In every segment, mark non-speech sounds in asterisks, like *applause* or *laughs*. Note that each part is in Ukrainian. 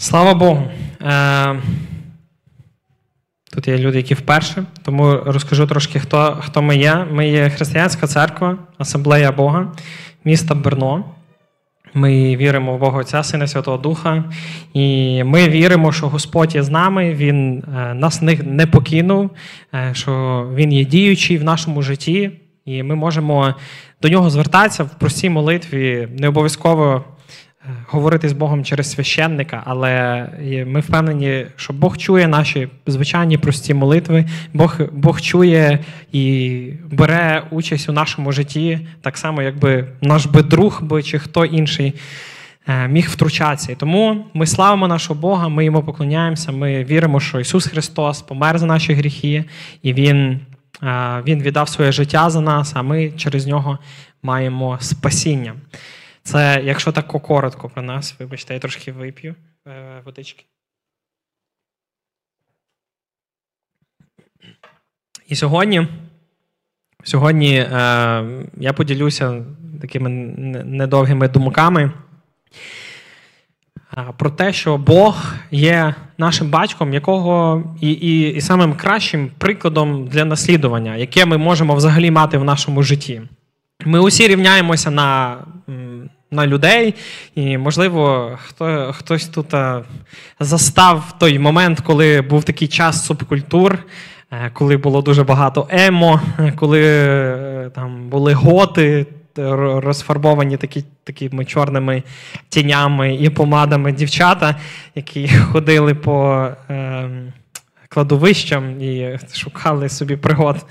Слава Богу. Е, Тут є люди, які вперше, тому розкажу трошки, хто хто ми є. Ми є Християнська церква, Асамблея Бога, міста Берно. Ми віримо в Бога Отця, Сина Святого Духа. І ми віримо, що Господь є з нами, Він е, нас не покинув, е, що Він є діючий в нашому житті, і ми можемо до нього звертатися в простій молитві, не обов'язково говорити з Богом через священника, але ми впевнені, що Бог чує наші звичайні прості молитви, Бог Бог чує і бере участь у нашому житті, так само, якби наш би друг би чи хто інший е, міг втручатися. І тому ми славимо нашого Бога, ми йому поклоняємося, ми віримо, що Ісус Христос помер за наші гріхи, і Він, е, Він віддав своє життя за нас, а ми через нього маємо спасіння. Це, якщо так коротко про нас, вибачте, я трошки вип'ю е, водички. І сьогодні сьогодні е, я поділюся такими недовгими думками е, про те, що Бог є нашим батьком, якого і, і, і самим кращим прикладом для наслідування, яке ми можемо взагалі мати в нашому житті. Ми усі рівняємося на на людей, і, можливо, хто, хтось тут а, застав той момент, коли був такий час субкультур, е, коли було дуже багато емо, коли е, там були готи. Розфарбовані такі, такими чорними тінями і помадами дівчата, які *laughs* ходили по е, кладовищам і шукали собі пригод.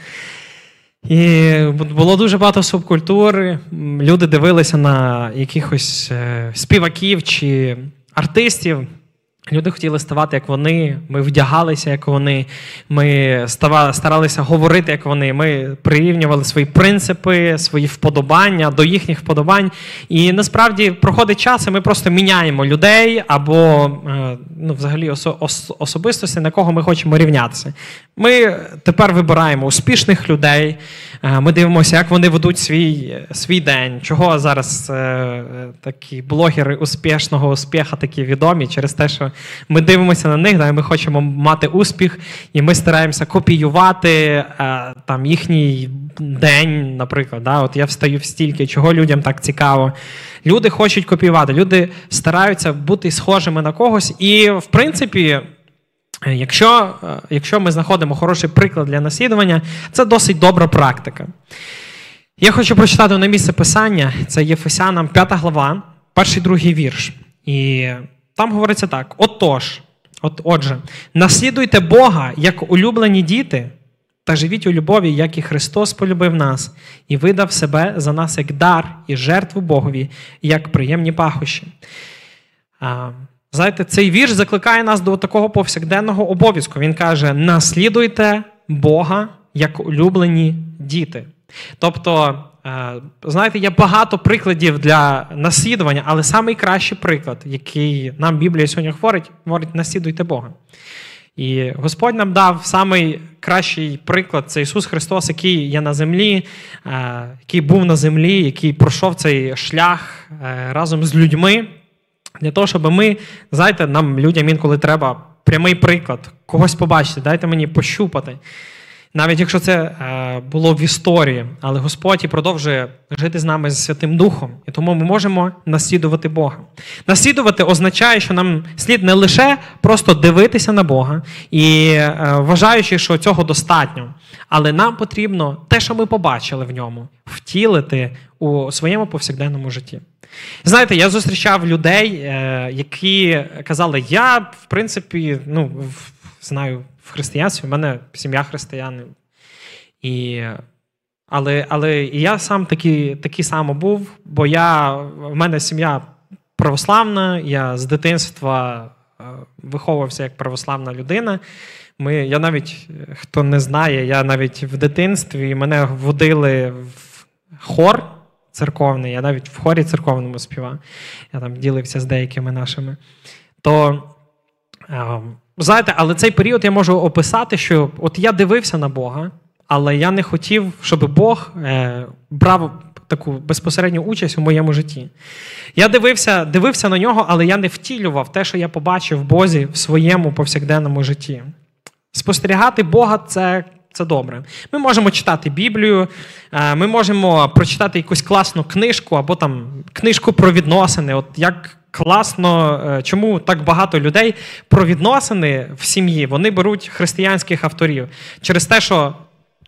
І було дуже багато субкультур. Люди дивилися на якихось е, співаків чи артистів. Люди хотіли ставати, як вони, ми вдягалися, як вони, ми старалися говорити, як вони. Ми прирівнювали свої принципи, свої вподобання до їхніх вподобань. І насправді проходить час, і ми просто міняємо людей або е, ну, взагалі особистості, на кого ми хочемо рівнятися. Ми тепер вибираємо успішних людей. Е, ми дивимося, як вони ведуть свій свій день. Чого зараз е, такі блогери успішного успіха такі відомі через те, що ми дивимося на них, да, і ми хочемо мати успіх, і ми стараємося копіювати е, там їхній день, наприклад. Да, От я встаю в стільки, чого людям так цікаво. Люди хочуть копіювати, люди стараються бути схожими на когось. І, в принципі. Якщо якщо ми знаходимо хороший приклад для наслідування, це досить добра практика. Я хочу прочитати на місце писання, це Єфесянам 5 глава, перший другий вірш. І там говориться так: отож, от, отже, наслідуйте Бога як улюблені діти, та живіть у любові, як і Христос полюбив нас, і видав себе за нас як дар і жертву Богові, як приємні пахощі. Знаєте, цей вірш закликає нас до такого повсякденного обов'язку. Він каже: наслідуйте Бога як улюблені діти. Тобто, е, знаєте, є багато прикладів для наслідування, але найкращий приклад, який нам Біблія сьогодні говорить, говорить, наслідуйте Бога. І Господь нам дав найкращий приклад це Ісус Христос, який є на землі, е, який був на землі, який пройшов цей шлях е, разом з людьми. Для того, щоб ми, знаєте, нам людям інколи треба прямий приклад, когось побачити, дайте мені пощупати. Навіть якщо це е, було в історії, але Господь і продовжує жити з нами з Святим Духом, і тому ми можемо наслідувати Бога. Наслідувати означає, що нам слід не лише просто дивитися на Бога і е, вважаючи, що цього достатньо, але нам потрібно те, що ми побачили в ньому, втілити у своєму повсякденному житті. Знаєте, я зустрічав людей, е, які казали, я, в принципі, ну, знаю в християнстві, в мене сім'я християн. І, Але але і я сам такий такий само був, бо я, в мене сім'я православна, я з дитинства е, виховувався як православна людина. Ми, Я навіть, хто не знає, я навіть в дитинстві мене водили в хор церковний, я навіть в хорі церковному співав. Я там ділився з деякими нашими. То Знаєте, але цей період я можу описати, що от я дивився на Бога, але я не хотів, щоб Бог е, брав таку безпосередню участь у моєму житті. Я дивився дивився на нього, але я не втілював те, що я побачив в Бозі в своєму повсякденному житті. Спостерігати Бога це. Це добре. Ми можемо читати Біблію, е, ми можемо прочитати якусь класну книжку або там книжку про відносини. От як класно, е, чому так багато людей про відносини в сім'ї вони беруть християнських авторів через те, що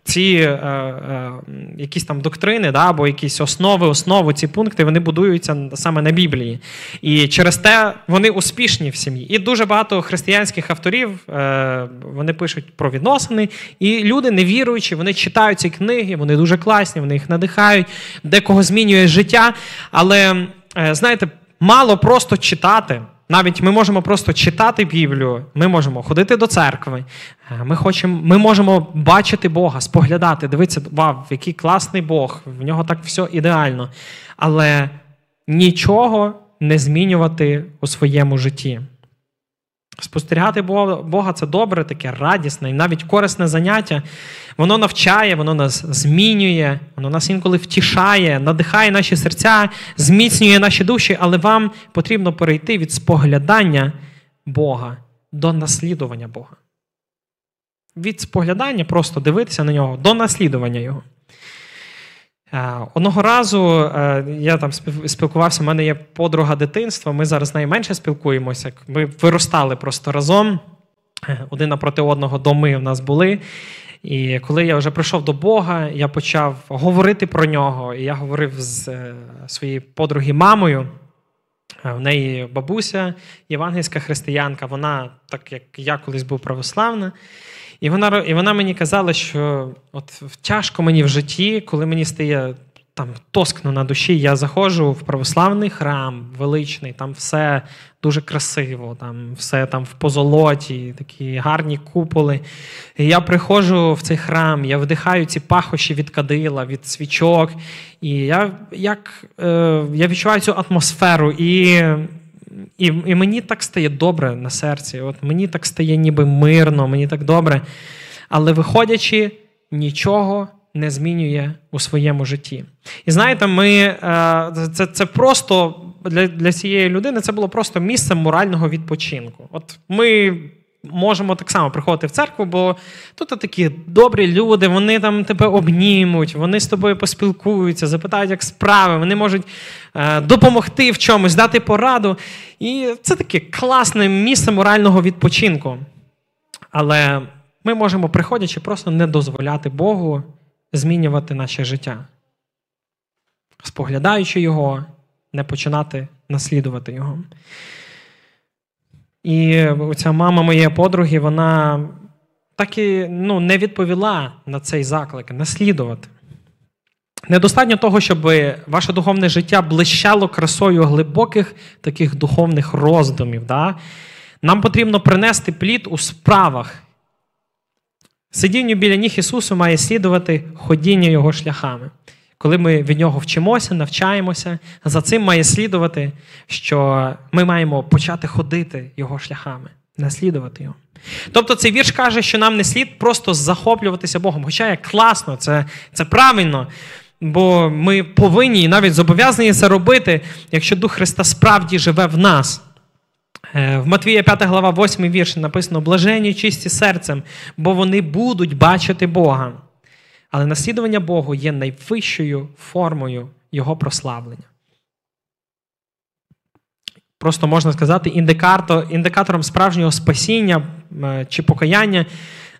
ці е, е, якісь там доктрини, да, або якісь основи, основи, ці пункти вони будуються саме на Біблії. І через те вони успішні в сім'ї. І дуже багато християнських авторів е, вони пишуть про відносини. І люди, не віруючи, вони читають ці книги, вони дуже класні, вони їх надихають, декого змінює життя. Але е, знаєте, мало просто читати. Навіть ми можемо просто читати Біблію, ми можемо ходити до церкви, е, ми хочемо, ми можемо бачити Бога, споглядати, дивитися, вау, який класний Бог, в нього так все ідеально. Але нічого не змінювати у своєму житті. Спостерігати Бога це добре, таке радісне і навіть корисне заняття. Воно навчає, воно нас змінює, воно нас інколи втішає, надихає наші серця, зміцнює наші душі, але вам потрібно перейти від споглядання Бога до наслідування Бога. Від споглядання, просто дивитися на нього, до наслідування Його. Е, одного разу е, я там спілкувався, в мене є подруга дитинства, ми зараз найменше спілкуємося. Ми виростали просто разом. Е, один напроти одного доми в нас були. І коли я вже прийшов до Бога, я почав говорити про нього. І я говорив з своєю подруги мамою. В неї бабуся, євангельська християнка, вона, так як я колись був православна. І вона і вона мені казала, що от тяжко мені в житті, коли мені стає там тоскно на душі, я заходжу в православний храм величний, там все дуже красиво, там все там в позолоті, такі гарні куполи. І Я приходжу в цей храм, я вдихаю ці пахощі від кадила, від свічок. І я як, е, я відчуваю цю атмосферу. і і і мені так стає добре на серці. От Мені так стає ніби мирно, мені так добре. Але виходячи, нічого не змінює у своєму житті. І знаєте, ми, е, це це просто для для цієї людини це було просто місце морального відпочинку. От ми можемо так само приходити в церкву, бо тут такі добрі люди, вони там тебе обнімуть, вони з тобою поспілкуються, запитають, як справи, вони можуть е, допомогти в чомусь, дати пораду. І це таке класне місце морального відпочинку. Але ми можемо, приходячи, просто не дозволяти Богу змінювати наше життя. Споглядаючи його, не починати наслідувати його. І ця мама моєї подруги, вона так і ну, не відповіла на цей заклик наслідувати. Недостатньо того, щоб ваше духовне життя блищало красою глибоких таких духовних роздумів. Да? Нам потрібно принести плід у справах. Сидінню біля ніг Ісусу має слідувати ходіння Його шляхами. Коли ми від нього вчимося, навчаємося, за цим має слідувати, що ми маємо почати ходити його шляхами, наслідувати його. Тобто цей вірш каже, що нам не слід просто захоплюватися Богом. Хоча як класно, це, це правильно. Бо ми повинні і навіть зобов'язані це робити, якщо Дух Христа справді живе в нас. Е, в Матвія 5 глава, 8 вірш написано: блажені чисті серцем, бо вони будуть бачити Бога. Але наслідування Богу є найвищою формою Його прославлення. Просто можна сказати, індикатор, індикатором справжнього спасіння е, чи покаяння,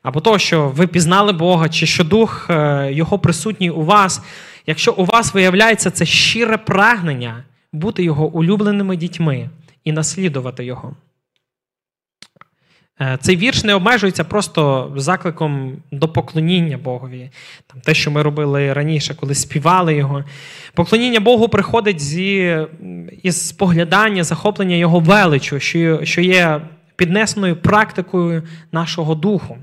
або того, що ви пізнали Бога, чи що Дух е, Його присутній у вас. Якщо у вас виявляється це щире прагнення бути Його улюбленими дітьми і наслідувати Його. Е, цей вірш не обмежується просто закликом до поклоніння Богові. Там, Те, що ми робили раніше, коли співали його. Поклоніння Богу приходить зі, із споглядання, захоплення Його величу, що, що є піднесеною практикою нашого духу.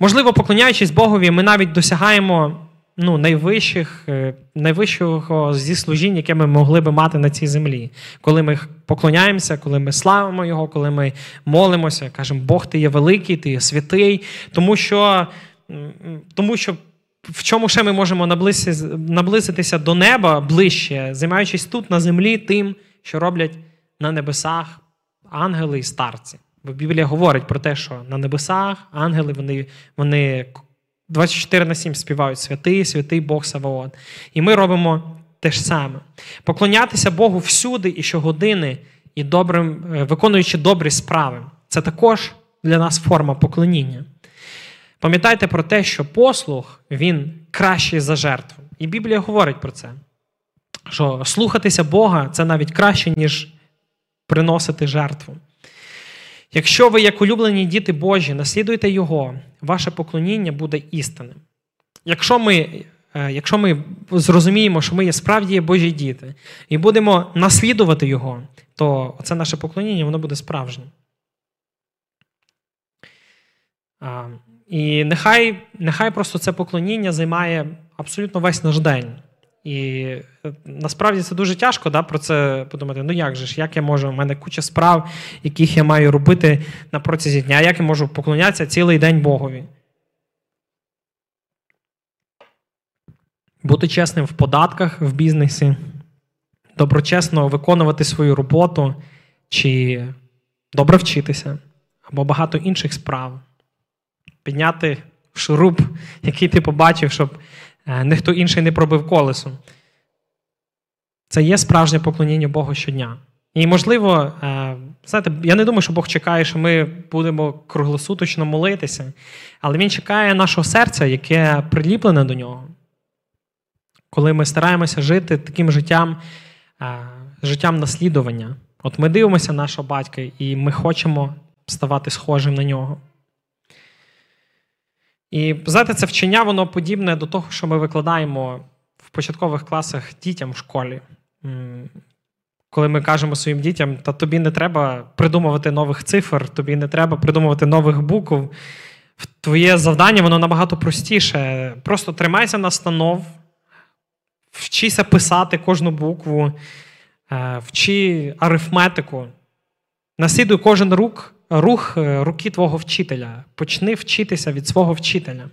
Можливо, поклоняючись Богові, ми навіть досягаємо ну, найвищих, е, найвищого зі служінь, яке ми могли би мати на цій землі. Коли ми поклоняємося, коли ми славимо Його, коли ми молимося, кажемо, Бог ти є великий, ти є святий, тому що, тому що в чому ще ми можемо наблизитися до неба ближче, займаючись тут, на землі, тим, що роблять на небесах ангели і старці. Бо Біблія говорить про те, що на небесах ангели вони вони 24 на 7 співають святий, святий Бог Саваот. І ми робимо те ж саме. Поклонятися Богу всюди і щогодини, і добрим, е, виконуючи добрі справи. Це також для нас форма поклоніння. Пам'ятайте про те, що послух він кращий за жертву. І Біблія говорить про це. Що слухатися Бога це навіть краще, ніж приносити жертву. Якщо ви, як улюблені діти Божі, наслідуєте Його, ваше поклоніння буде істинним. Якщо ми е, якщо ми зрозуміємо, що ми є справді Божі діти, і будемо наслідувати Його, то це наше поклоніння воно буде справжнім. І нехай нехай просто це поклоніння займає абсолютно весь наш день. І е, насправді це дуже тяжко да, про це подумати. Ну як же ж, як я можу? У мене куча справ, яких я маю робити на протязі дня, як я можу поклонятися цілий день Богові. Бути чесним в податках в бізнесі, доброчесно виконувати свою роботу, чи добре вчитися, або багато інших справ. Підняти шуруп, який ти побачив, щоб ніхто інший не пробив колесо. Це є справжнє поклоніння Богу щодня. І, можливо, е, знаєте, я не думаю, що Бог чекає, що ми будемо круглосуточно молитися, але Він чекає нашого серця, яке приліплене до нього. Коли ми стараємося жити таким життям, е, життям наслідування. От ми дивимося нашого батька, і ми хочемо ставати схожим на нього. І знаєте, це вчення, воно подібне до того, що ми викладаємо в початкових класах дітям в школі. Коли ми кажемо своїм дітям, та тобі не треба придумувати нових цифр, тобі не треба придумувати нових букв. Твоє завдання воно набагато простіше. Просто тримайся настанов, вчися писати кожну букву, е, вчи арифметику, наслідуй кожен рук рух е, руки твого вчителя. Почни вчитися від свого вчителя.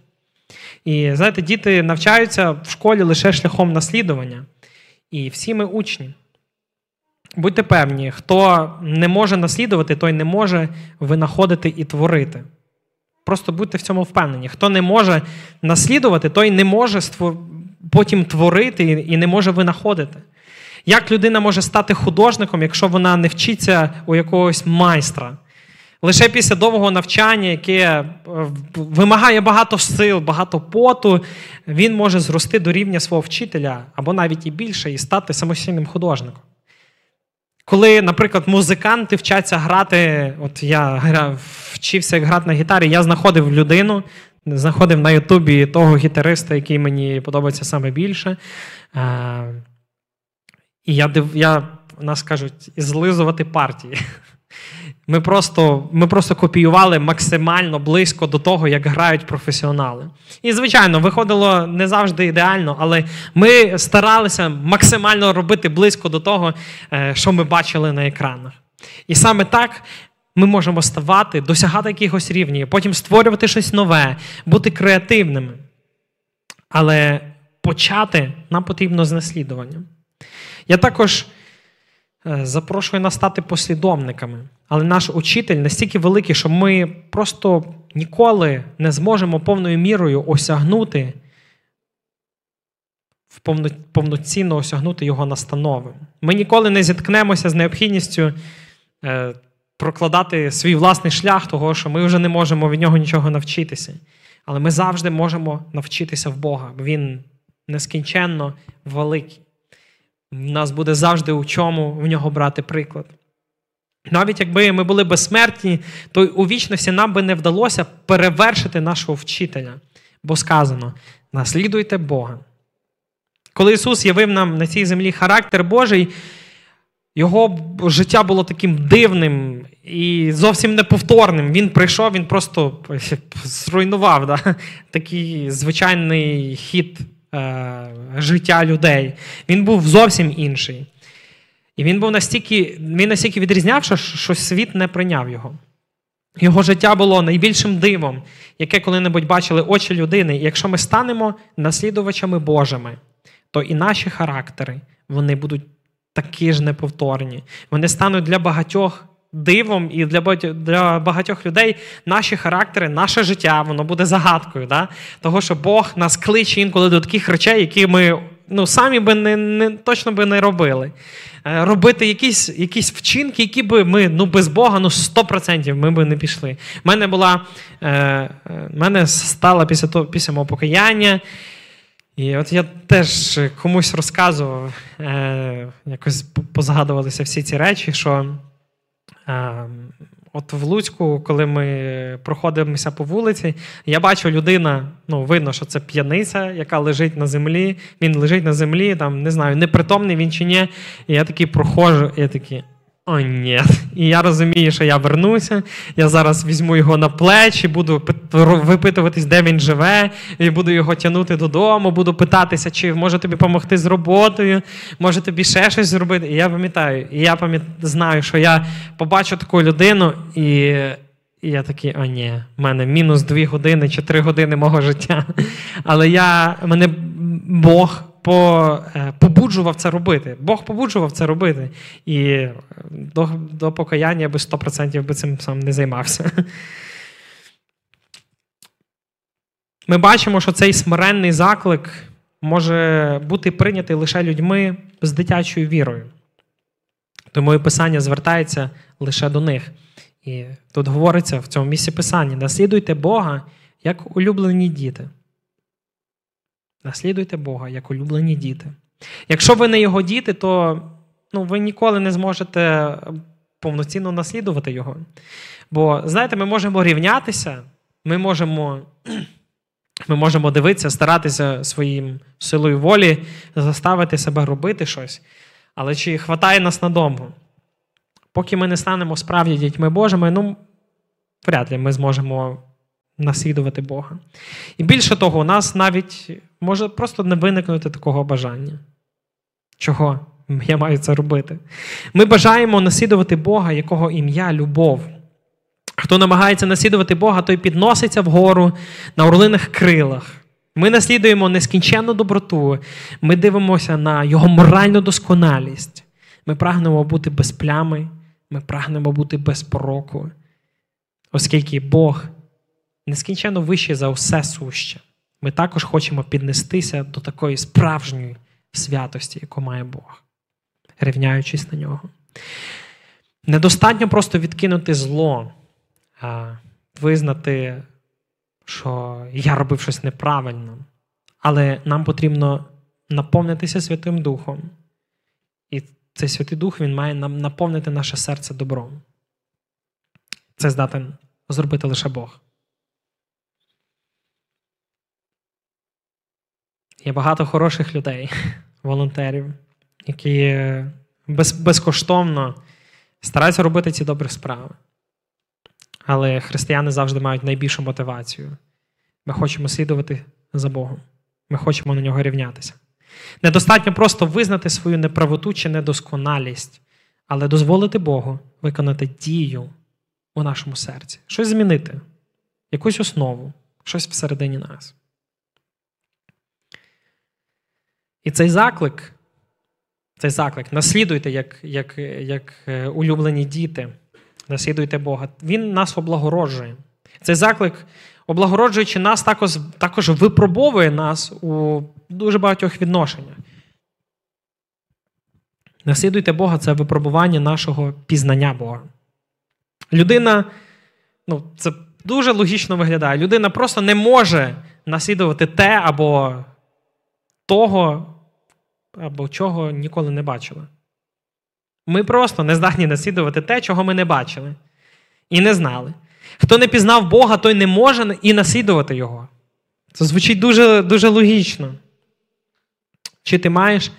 І знаєте, діти навчаються в школі лише шляхом наслідування. І всі ми учні. Будьте певні, хто не може наслідувати, той не може винаходити і творити. Просто будьте в цьому впевнені. Хто не може наслідувати, той не може потім творити і не може винаходити. Як людина може стати художником, якщо вона не вчиться у якогось майстра? Лише після довгого навчання, яке е, вимагає багато сил, багато поту, він може зрости до рівня свого вчителя або навіть і більше, і стати самостійним художником. Коли, наприклад, музиканти вчаться грати, от я вчився грати на гітарі, я знаходив людину, знаходив на Ютубі того гітариста, який мені подобається саме більше. Е, і я, я нас кажуть, злизувати партії. Ми просто ми просто копіювали максимально близько до того, як грають професіонали. І, звичайно, виходило не завжди ідеально, але ми старалися максимально робити близько до того, е, що ми бачили на екранах. І саме так ми можемо ставати, досягати якихось рівнів, потім створювати щось нове, бути креативними. Але почати нам потрібно з наслідуванням. Я також. Е, запрошує нас стати послідовниками. Але наш учитель настільки великий, що ми просто ніколи не зможемо повною мірою осягнути, повноцінно осягнути його настанови. Ми ніколи не зіткнемося з необхідністю е, прокладати свій власний шлях, того, що ми вже не можемо від нього нічого навчитися. Але ми завжди можемо навчитися в Бога, бо Він нескінченно великий. Нас буде завжди у чому в нього брати приклад. Навіть якби ми були безсмертні, то у вічності нам би не вдалося перевершити нашого вчителя. Бо сказано: наслідуйте Бога. Коли Ісус явив нам на цій землі характер Божий, його життя було таким дивним і зовсім неповторним. Він прийшов, він просто зруйнував да? такий звичайний хід життя людей. Він був зовсім інший. І він був настільки він настільки відрізнявся, що світ не прийняв його. Його життя було найбільшим дивом, яке коли-небудь бачили очі людини. І якщо ми станемо наслідувачами Божими, то і наші характери вони будуть такі ж неповторні. Вони стануть для багатьох дивом, і для для багатьох людей наші характери, наше життя, воно буде загадкою. Да? Того, що Бог нас кличе інколи до таких речей, які ми ну, самі би не, не точно би не робили. Е, робити якісь якісь вчинки, які би ми ну, без Бога ну, 100% ми би не пішли. У мене була, е, е, мене стала після того, після мого покаяння. І от я теж комусь розказував, е, якось позагадувалися всі ці речі, що от в Луцьку, коли ми проходимося по вулиці, я бачу людина, ну, видно, що це п'яниця, яка лежить на землі. Він лежить на землі, там, не знаю, непритомний він чи ні. І я такий проходжу, і я такий. О, ні. І я розумію, що я вернуся. Я зараз візьму його на плечі, буду випитуватись, де він живе, і буду його тягнути додому, буду питатися, чи може тобі допомогти з роботою, може тобі ще щось зробити. І я пам'ятаю, і я пам'ятаю, знаю, що я побачу таку людину, і і я такий, о, ні, в мене мінус дві години чи три години мого життя. Але я, мене Бог побуджував це робити. Бог побуджував це робити. І е, до до покаяння би 100% би цим сам не займався. *laughs* Ми бачимо, що цей смиренний заклик може бути прийнятий лише людьми з дитячою вірою. Тому і Писання звертається лише до них. І тут говориться в цьому місці Писання: наслідуйте Бога як улюблені діти. Наслідуйте Бога як улюблені діти. Якщо ви не його діти, то ну, ви ніколи не зможете повноцінно наслідувати Його. Бо, знаєте, ми можемо рівнятися, ми можемо *clears throat* ми можемо дивитися, старатися своїм силою волі заставити себе робити щось. Але чи хватає нас надовго? Поки ми не станемо справді дітьми Божими, ну, вряд ли ми зможемо наслідувати Бога. І більше того, у нас навіть може просто не виникнути такого бажання. Чого я маю це робити? Ми бажаємо наслідувати Бога, якого ім'я любов. Хто намагається наслідувати Бога, той підноситься вгору на орлиних крилах. Ми наслідуємо нескінченну доброту, ми дивимося на Його моральну досконалість. Ми прагнемо бути без плями, ми прагнемо бути без пороку, оскільки Бог нескінченно вище за все суще. Ми також хочемо піднестися до такої справжньої святості, яку має Бог, рівняючись на нього. Недостатньо просто відкинути зло, визнати, що я робив щось неправильно, але нам потрібно наповнитися Святим Духом. І цей Святий Дух Він має нам наповнити наше серце добром. Це здатен зробити лише Бог. Є багато хороших людей, *laughs* волонтерів, які без, безкоштовно стараються робити ці добрі справи. Але християни завжди мають найбільшу мотивацію. Ми хочемо слідувати за Богом. Ми хочемо на нього рівнятися. Недостатньо просто визнати свою неправоту чи недосконалість, але дозволити Богу виконати дію у нашому серці, щось змінити, якусь основу, щось всередині нас. І цей заклик, цей заклик, наслідуйте, як як, як е, улюблені діти, наслідуйте Бога. Він нас облагороджує. Цей заклик, облагороджуючи нас, також також випробовує нас у дуже багатьох відношеннях. Наслідуйте Бога це випробування нашого пізнання Бога. Людина, ну, це дуже логічно виглядає. Людина просто не може наслідувати те або того, або чого ніколи не бачили. Ми просто не здатні наслідувати те, чого ми не бачили і не знали. Хто не пізнав Бога, той не може і наслідувати Його. Це звучить дуже, дуже логічно. Чи ти маєш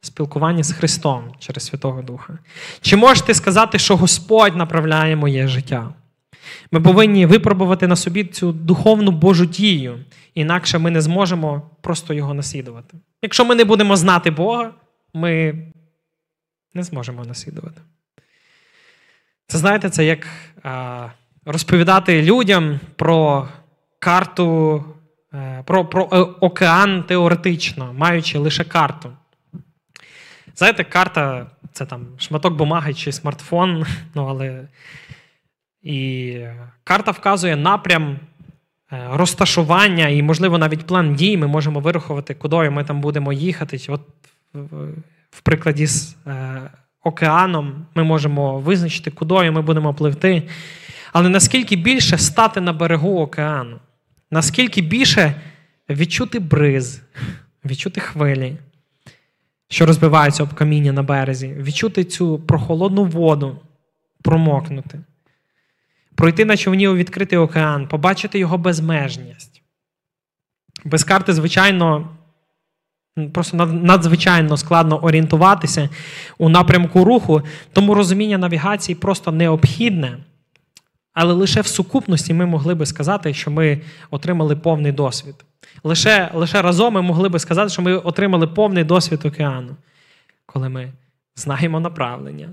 спілкування з Христом через Святого Духа? Чи можеш ти сказати, що Господь направляє моє життя? Ми повинні випробувати на собі цю духовну Божу дію, інакше ми не зможемо просто його наслідувати. Якщо ми не будемо знати Бога, ми не зможемо наслідувати. Це знаєте, це як а, розповідати людям про карту, е, про, про океан теоретично, маючи лише карту. Знаєте, карта це там шматок бумаги чи смартфон, *laughs* ну але і карта вказує напрям е, розташування і, можливо, навіть план дій. Ми можемо вирахувати, куди ми там будемо їхати. От в прикладі з е, океаном ми можемо визначити, куди ми будемо пливти. Але наскільки більше стати на берегу океану, наскільки більше відчути бриз, відчути хвилі, що розбиваються об каміння на березі, відчути цю прохолодну воду, промокнути, пройти на човні у відкритий океан, побачити його безмежність. Без карти, звичайно, просто надзвичайно складно орієнтуватися у напрямку руху, тому розуміння навігації просто необхідне. Але лише в сукупності ми могли би сказати, що ми отримали повний досвід. Лише лише разом ми могли би сказати, що ми отримали повний досвід океану, коли ми знаємо направлення.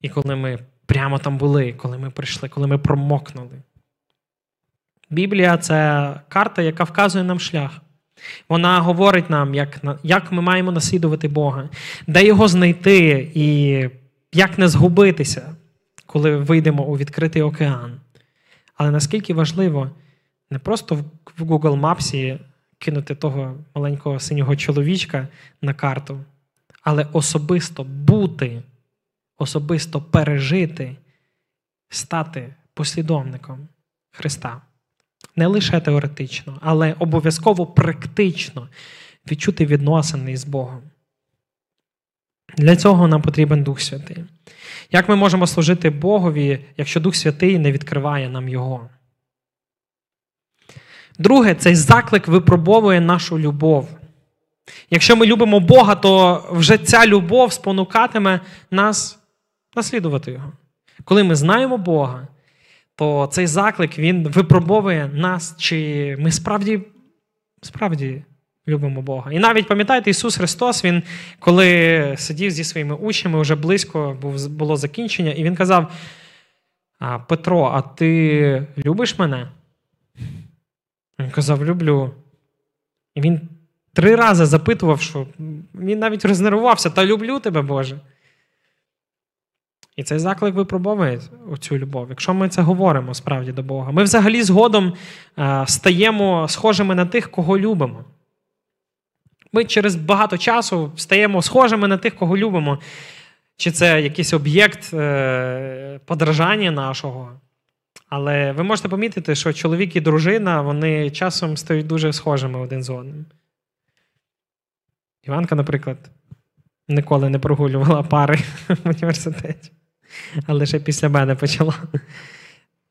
І коли ми прямо там були, коли ми прийшли, коли ми промокнули. Біблія це карта, яка вказує нам шлях. Вона говорить нам, як як ми маємо наслідувати Бога, де його знайти і як не згубитися коли вийдемо у відкритий океан. Але наскільки важливо не просто в Google Maps кинути того маленького синього чоловічка на карту, але особисто бути, особисто пережити, стати послідовником Христа. Не лише теоретично, але обов'язково практично відчути відносини з Богом. Для цього нам потрібен Дух Святий. Як ми можемо служити Богові, якщо Дух Святий не відкриває нам Його? Друге, цей заклик випробовує нашу любов. Якщо ми любимо Бога, то вже ця любов спонукатиме нас наслідувати Його. Коли ми знаємо Бога, то цей заклик Він випробовує нас, чи ми справді справді любимо Бога. І навіть пам'ятаєте, Ісус Христос, Він, коли сидів зі своїми учнями, вже близько було закінчення, і Він казав: Петро, а ти любиш мене? Він казав, люблю. І він три рази запитував, що він навіть рознервувався, та люблю тебе, Боже. І цей заклик випробовує цю любов. Якщо ми це говоримо справді до Бога, ми взагалі згодом стаємо схожими на тих, кого любимо. Ми через багато часу стаємо схожими на тих, кого любимо. Чи це якийсь об'єкт е, подражання нашого. Але ви можете помітити, що чоловік і дружина вони часом стають дуже схожими один з одним. Іванка, наприклад, ніколи не прогулювала пари *laughs* в університеті, але лише після мене почала.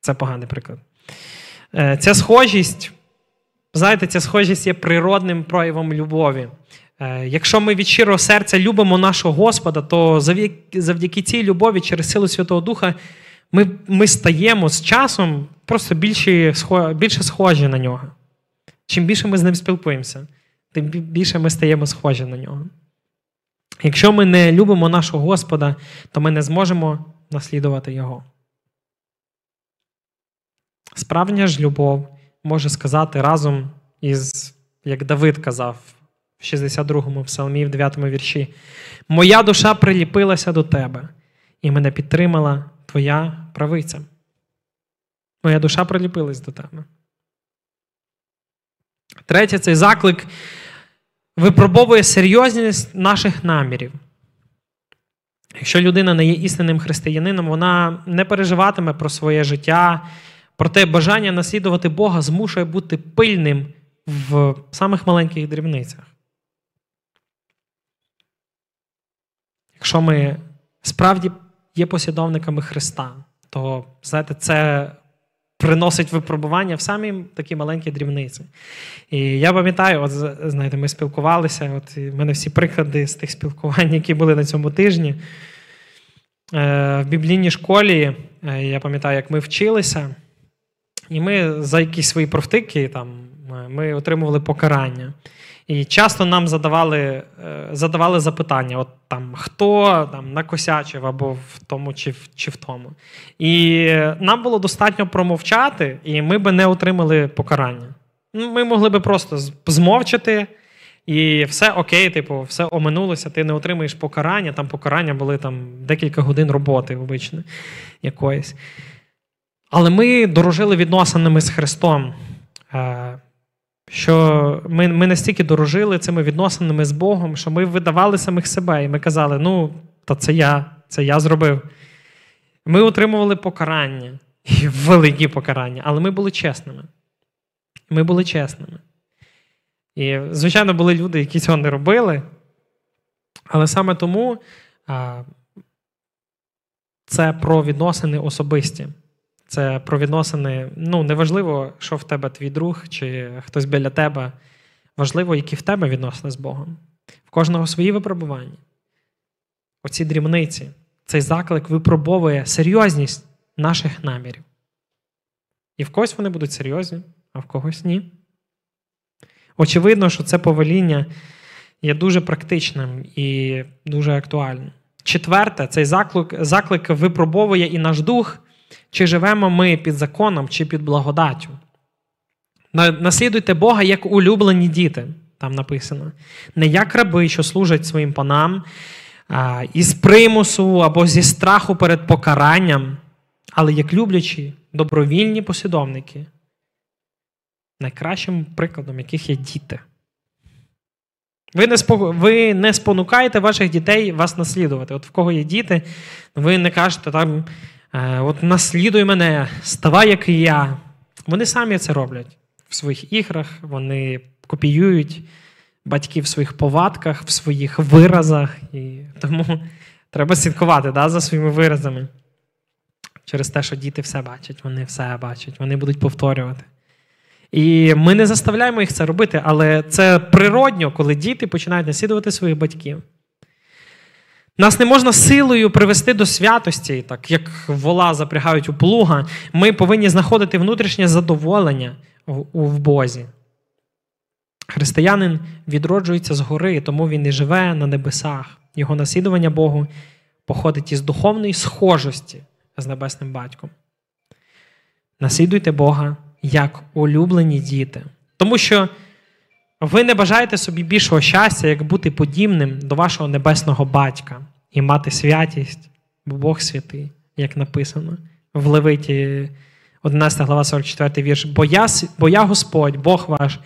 Це поганий приклад. Е, ця схожість Знаєте, ця схожість є природним проявом любові. Е, якщо ми від щирого серця любимо нашого Господа, то завдяки цій любові через силу Святого Духа ми ми стаємо з часом просто більше, більше схожі на нього. Чим більше ми з ним спілкуємося, тим більше ми стаємо схожі на нього. Якщо ми не любимо нашого Господа, то ми не зможемо наслідувати Його. Справжня ж любов може сказати разом із, як Давид казав в 62-му псалмі, в 9-му вірші: Моя душа приліпилася до тебе, і мене підтримала твоя правиця. Моя душа приліпилась до тебе. Третє, цей заклик випробовує серйозність наших намірів. Якщо людина не є істинним християнином, вона не переживатиме про своє життя, Проте бажання наслідувати Бога змушує бути пильним в самих маленьких дрібницях. Якщо ми справді є послідовниками Христа, то знаєте, це приносить випробування в самі такі маленькі дрібниці. І я пам'ятаю, от знаєте, ми спілкувалися, от в мене всі приклади з тих спілкувань, які були на цьому тижні. Е, в біблійній школі, е, я пам'ятаю, як ми вчилися. І ми за якісь свої провтики там, ми отримували покарання. І часто нам задавали е, задавали запитання: от там хто там накосячив або в тому, чи в, чи в тому. І нам було достатньо промовчати, і ми би не отримали покарання. Ну, ми могли би просто змовчати, і все окей, типу, все оминулося, ти не отримаєш покарання. Там покарання були там декілька годин роботи обично якоїсь. Але ми дорожили відносинами з Христом. Що ми ми настільки дорожили цими відносинами з Богом, що ми видавали самих себе, і ми казали: ну, та це я, це я зробив. Ми отримували покарання, і великі покарання, але ми були чесними. Ми були чесними. І, звичайно, були люди, які цього не робили. Але саме тому а, це про відносини особисті. Це про відносини. Ну, неважливо, що в тебе твій друг чи хтось біля тебе. Важливо, які в тебе відносини з Богом. В кожного свої випробування. Оці дрібниці. Цей заклик випробовує серйозність наших намірів. І в когось вони будуть серйозні, а в когось ні. Очевидно, що це повеління є дуже практичним і дуже актуальним. Четверте, цей заклик, заклик випробовує і наш дух. Чи живемо ми під законом, чи під благодаттю? Наслідуйте Бога як улюблені діти, там написано. Не як раби, що служать своїм панам, із примусу або зі страху перед покаранням, але як люблячі, добровільні послідовники, найкращим прикладом яких є діти. Ви не ви не спонукаєте ваших дітей вас наслідувати. От в кого є діти, ви не кажете там. Е, от наслідуй мене, ставай, як і я. Вони самі це роблять в своїх іграх, вони копіюють батьків в своїх повадках, в своїх виразах. І Тому *laughs* треба слідкувати да, за своїми виразами. Через те, що діти все бачать, вони все бачать, вони будуть повторювати. І ми не заставляємо їх це робити, але це природньо, коли діти починають наслідувати своїх батьків. Нас не можна силою привести до святості, так як вола запрягають у плуга. Ми повинні знаходити внутрішнє задоволення в Бозі. Християнин відроджується згори, тому він і живе на небесах. Його наслідування Богу походить із духовної схожості з небесним батьком. Наслідуйте Бога як улюблені діти. Тому що ви не бажаєте собі більшого щастя, як бути подібним до вашого небесного батька і мати святість, бо Бог святий, як написано в Левиті 11 глава 44 вірш. Бо я, бо я Господь, Бог ваш,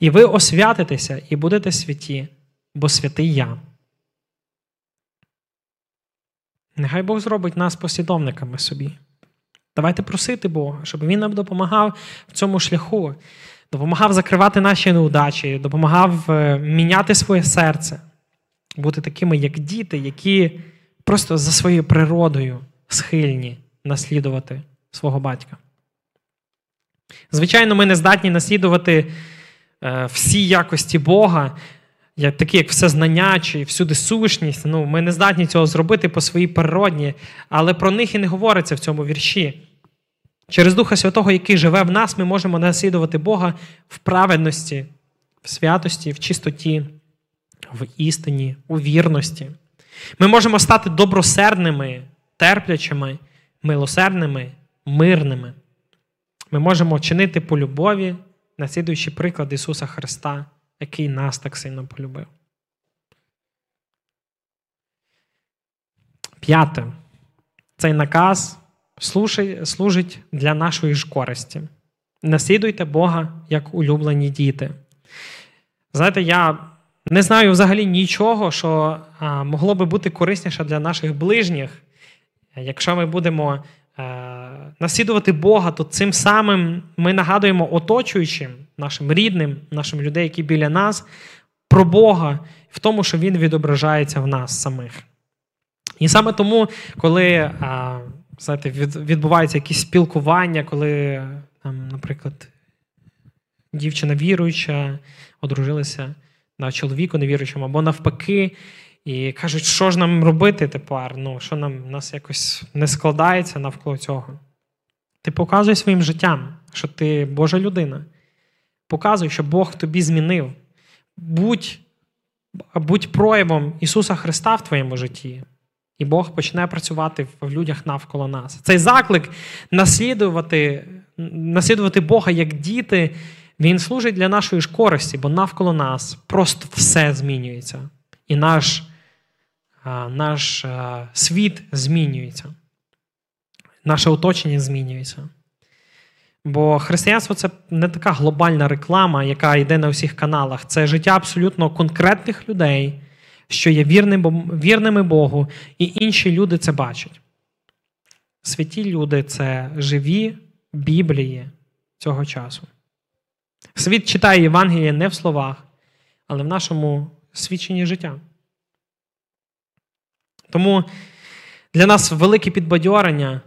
і ви освятитеся і будете святі, бо святий я. Нехай Бог зробить нас послідовниками собі. Давайте просити Бога, щоб Він нам допомагав в цьому шляху допомагав закривати наші неудачі, допомагав е, міняти своє серце, бути такими, як діти, які просто за своєю природою схильні наслідувати свого батька. Звичайно, ми не здатні наслідувати е, всі якості Бога, такі, як все знання чи всюди сущність. Ну, Ми не здатні цього зробити по своїй природні, але про них і не говориться в цьому вірші. Через Духа Святого, який живе в нас, ми можемо наслідувати Бога в праведності, в святості, в чистоті, в істині, у вірності. Ми можемо стати добросердними, терплячими, милосердними, мирними. Ми можемо чинити по любові, наслідуючи приклад Ісуса Христа, який нас так сильно полюбив. П'яте. Цей наказ служить для нашої ж користі. Наслідуйте Бога як улюблені діти. Знаєте, я не знаю взагалі нічого, що могло би бути корисніше для наших ближніх. Якщо ми будемо е, наслідувати Бога, то цим самим ми нагадуємо оточуючим, нашим рідним, нашим людей, які біля нас, про Бога в тому, що Він відображається в нас самих. І саме тому, коли. А, знаєте, відбуваються якісь спілкування, коли, там, наприклад, дівчина віруюча, одружилася на чоловіку невіруючому, або навпаки, і кажуть, що ж нам робити тепер? Ну, що нам нас якось не складається навколо цього. Ти показуй своїм життям, що ти Божа людина. Показуй, що Бог тобі змінив. будь, будь проявом Ісуса Христа в твоєму житті. І Бог почне працювати в людях навколо нас. Цей заклик наслідувати наслідувати Бога як діти, він служить для нашої ж користі, бо навколо нас просто все змінюється. І наш наш світ змінюється. Наше оточення змінюється. Бо християнство це не така глобальна реклама, яка йде на всіх каналах. Це життя абсолютно конкретних людей, що є вірними Богу, і інші люди це бачать. Святі люди це живі Біблії цього часу. Світ читає Євангеліє не в словах, але в нашому свідченні життя. Тому для нас велике підбадьорення,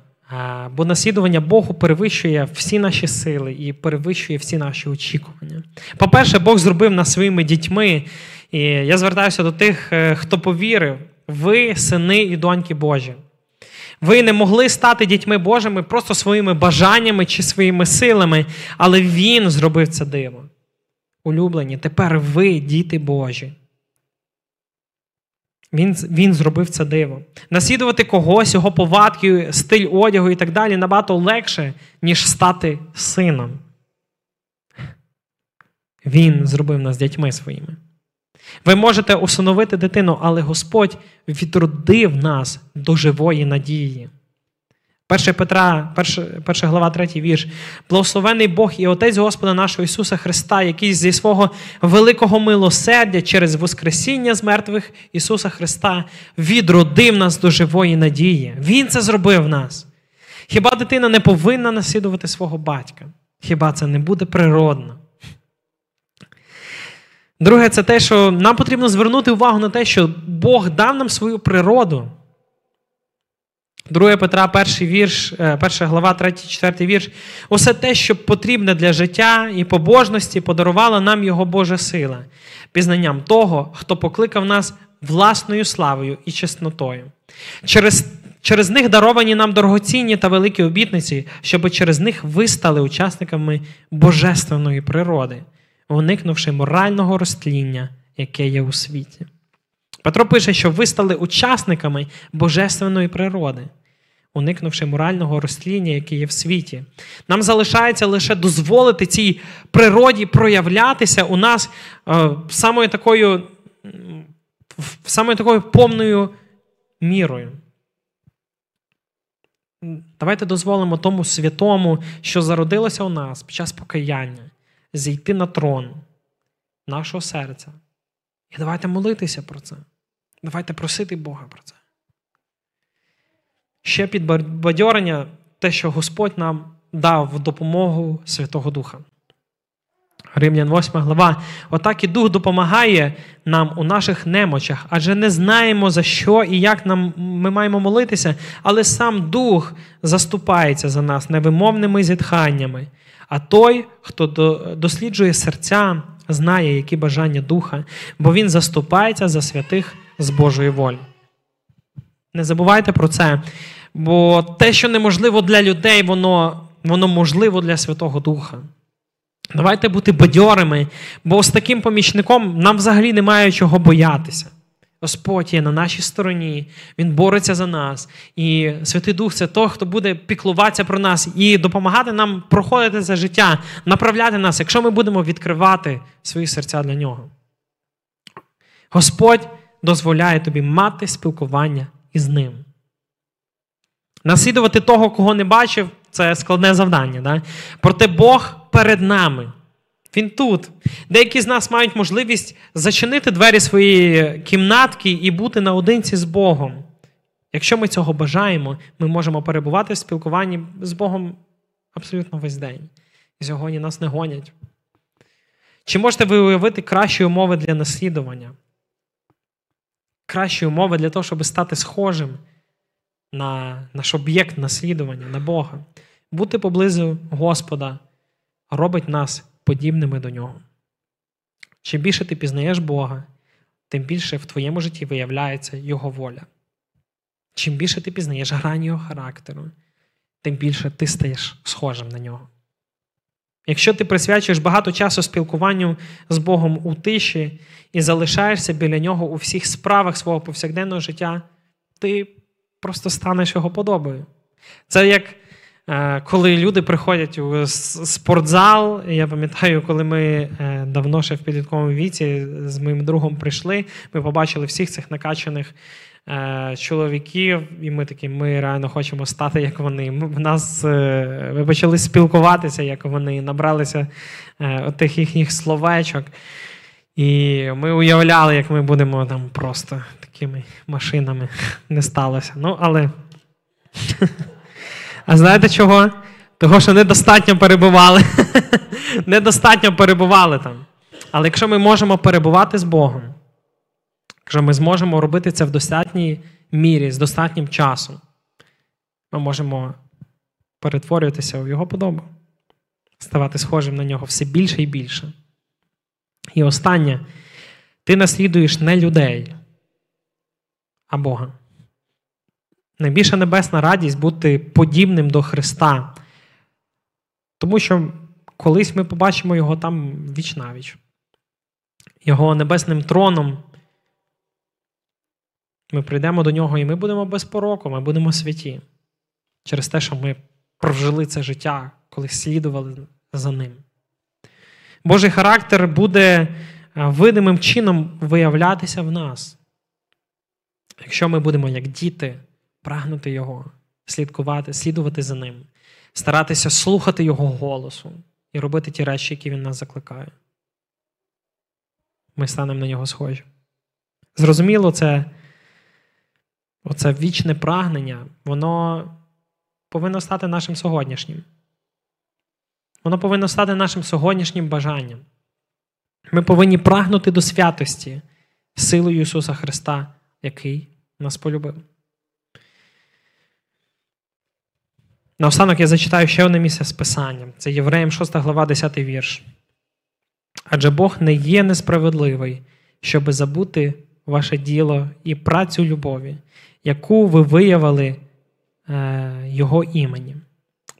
бо наслідування Богу перевищує всі наші сили і перевищує всі наші очікування. По-перше, Бог зробив нас своїми дітьми. І я звертаюся до тих, е, хто повірив, ви сини і доньки Божі. Ви не могли стати дітьми Божими просто своїми бажаннями чи своїми силами, але Він зробив це диво. Улюблені, тепер ви діти Божі. Він він зробив це диво. Наслідувати когось, його повадки, стиль одягу і так далі набагато легше, ніж стати сином. Він зробив нас дітьми своїми. Ви можете усиновити дитину, але Господь відродив нас до живої надії. 1 Петра, 1 глава, 3 вірш. Благословений Бог і Отець Господа нашого Ісуса Христа, який зі свого великого милосердя через Воскресіння з мертвих Ісуса Христа відродив нас до живої надії. Він це зробив нас. Хіба дитина не повинна наслідувати свого батька? Хіба це не буде природно? Друге, це те, що нам потрібно звернути увагу на те, що Бог дав нам свою природу. 2 Петра, перший вірш, е, перша глава, 3, 4 вірш. Усе те, що потрібне для життя і побожності, подарувала нам Його Божа сила, пізнанням того, хто покликав нас власною славою і чеснотою. Через через них даровані нам дорогоцінні та великі обітниці, щоб через них ви стали учасниками божественної природи уникнувши морального розтління, яке є у світі. Петро пише, що ви стали учасниками божественної природи, уникнувши морального розтління, яке є в світі. Нам залишається лише дозволити цій природі проявлятися у нас е, самою такою, самою такою повною мірою. Давайте дозволимо тому святому, що зародилося у нас під час покаяння, зійти на трон нашого серця. І давайте молитися про це. Давайте просити Бога про це. Ще підбадьорення те, що Господь нам дав допомогу Святого Духа. Римлян 8 глава. Отак і Дух допомагає нам у наших немочах, адже не знаємо, за що і як нам ми маємо молитися, але сам Дух заступається за нас невимовними зітханнями. А той, хто досліджує серця, знає, які бажання духа, бо він заступається за святих з Божої волі. Не забувайте про це, бо те, що неможливо для людей, воно, воно можливо для Святого Духа. Давайте бути бадьорими, бо з таким помічником нам взагалі немає чого боятися. Господь є на нашій стороні, Він бореться за нас. І Святий Дух це той, хто буде піклуватися про нас і допомагати нам проходити це життя, направляти нас, якщо ми будемо відкривати свої серця для нього. Господь дозволяє тобі мати спілкування із ним. Наслідувати того, кого не бачив, це складне завдання. Да? Проте Бог перед нами. Він тут. Деякі з нас мають можливість зачинити двері своєї кімнатки і бути наодинці з Богом. Якщо ми цього бажаємо, ми можемо перебувати в спілкуванні з Богом абсолютно весь день. І сьогодні нас не гонять. Чи можете ви уявити кращі умови для наслідування? Кращі умови для того, щоб стати схожим на наш об'єкт наслідування, на Бога. Бути поблизу Господа робить нас подібними до нього. Чим більше ти пізнаєш Бога, тим більше в твоєму житті виявляється Його воля. Чим більше ти пізнаєш грані Його характеру, тим більше ти стаєш схожим на нього. Якщо ти присвячуєш багато часу спілкуванню з Богом у тиші і залишаєшся біля нього у всіх справах свого повсякденного життя, ти просто станеш його подобою. Це як коли люди приходять у спортзал. Я пам'ятаю, коли ми е, давно ще в підлітковому віці з моїм другом прийшли, ми побачили всіх цих накачаних Е, чоловіків, і ми такі, ми реально хочемо стати, як вони. Ми, в нас, е, Ми почали спілкуватися, як вони, набралися е, тих їхніх словечок. І ми уявляли, як ми будемо там просто такими машинами. *laughs* Не сталося. Ну, але. А знаєте чого? Того, що недостатньо перебували. *laughs* недостатньо перебували там. Але якщо ми можемо перебувати з Богом, Якщо ми зможемо робити це в достатній мірі, з достатнім часом, ми можемо перетворюватися в його подобу, ставати схожим на нього все більше і більше. І останнє, ти наслідуєш не людей, а Бога. Найбільша небесна радість бути подібним до Христа. Тому що колись ми побачимо його там віч навіч. Його небесним троном. Ми прийдемо до нього і ми будемо без пороку, ми будемо святі. Через те, що ми прожили це життя, коли слідували за ним. Божий характер буде е, видимим чином виявлятися в нас. Якщо ми будемо, як діти, прагнути Його, слідкувати, слідувати за ним, старатися слухати Його голосу і робити ті речі, які Він нас закликає, ми станемо на нього схожі. Зрозуміло, це. Оце вічне прагнення, воно повинно стати нашим сьогоднішнім. Воно повинно стати нашим сьогоднішнім бажанням. Ми повинні прагнути до святості силою Ісуса Христа, який нас полюбив. Наостанок я зачитаю ще одне місце з Писанням. Це Євреям 6 глава, 10 вірш. Адже Бог не є несправедливий, щоби забути ваше діло і працю любові, яку ви виявили е, Його іменем,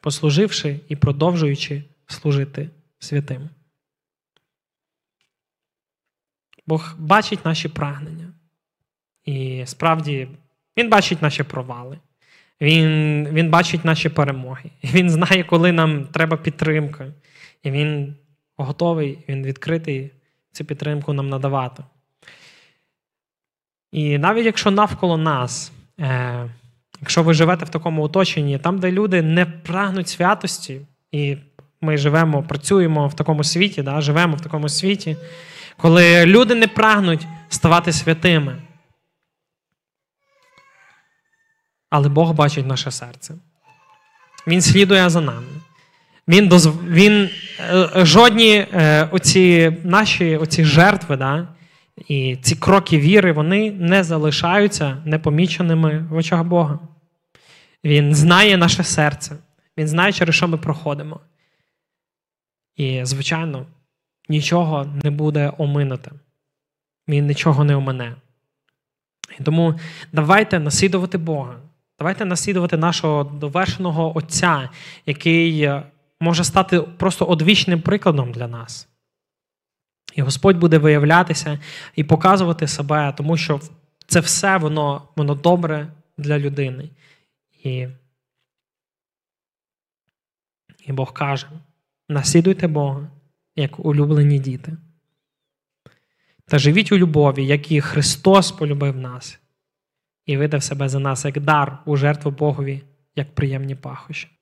послуживши і продовжуючи служити святим. Бог бачить наші прагнення. І справді Він бачить наші провали. Він він бачить наші перемоги. Він знає, коли нам треба підтримка. І він готовий, він відкритий цю підтримку нам надавати. І навіть якщо навколо нас, е, якщо ви живете в такому оточенні, там, де люди не прагнуть святості, і ми живемо, працюємо в такому світі, да, живемо в такому світі, коли люди не прагнуть ставати святими. Але Бог бачить наше серце. Він слідує за нами. Він дозв... він е, жодні е, оці наші оці жертви, да, і ці кроки віри, вони не залишаються непоміченими в очах Бога. Він знає наше серце, Він знає, через що ми проходимо. І, звичайно, нічого не буде оминути. Він нічого не омине. І тому давайте наслідувати Бога. Давайте наслідувати нашого довершеного Отця, який може стати просто одвічним прикладом для нас. І Господь буде виявлятися і показувати себе, тому що це все воно воно добре для людини. І і Бог каже: наслідуйте Бога, як улюблені діти. Та живіть у любові, як і Христос полюбив нас, і видав себе за нас як дар у жертву Богові, як приємні пахощі.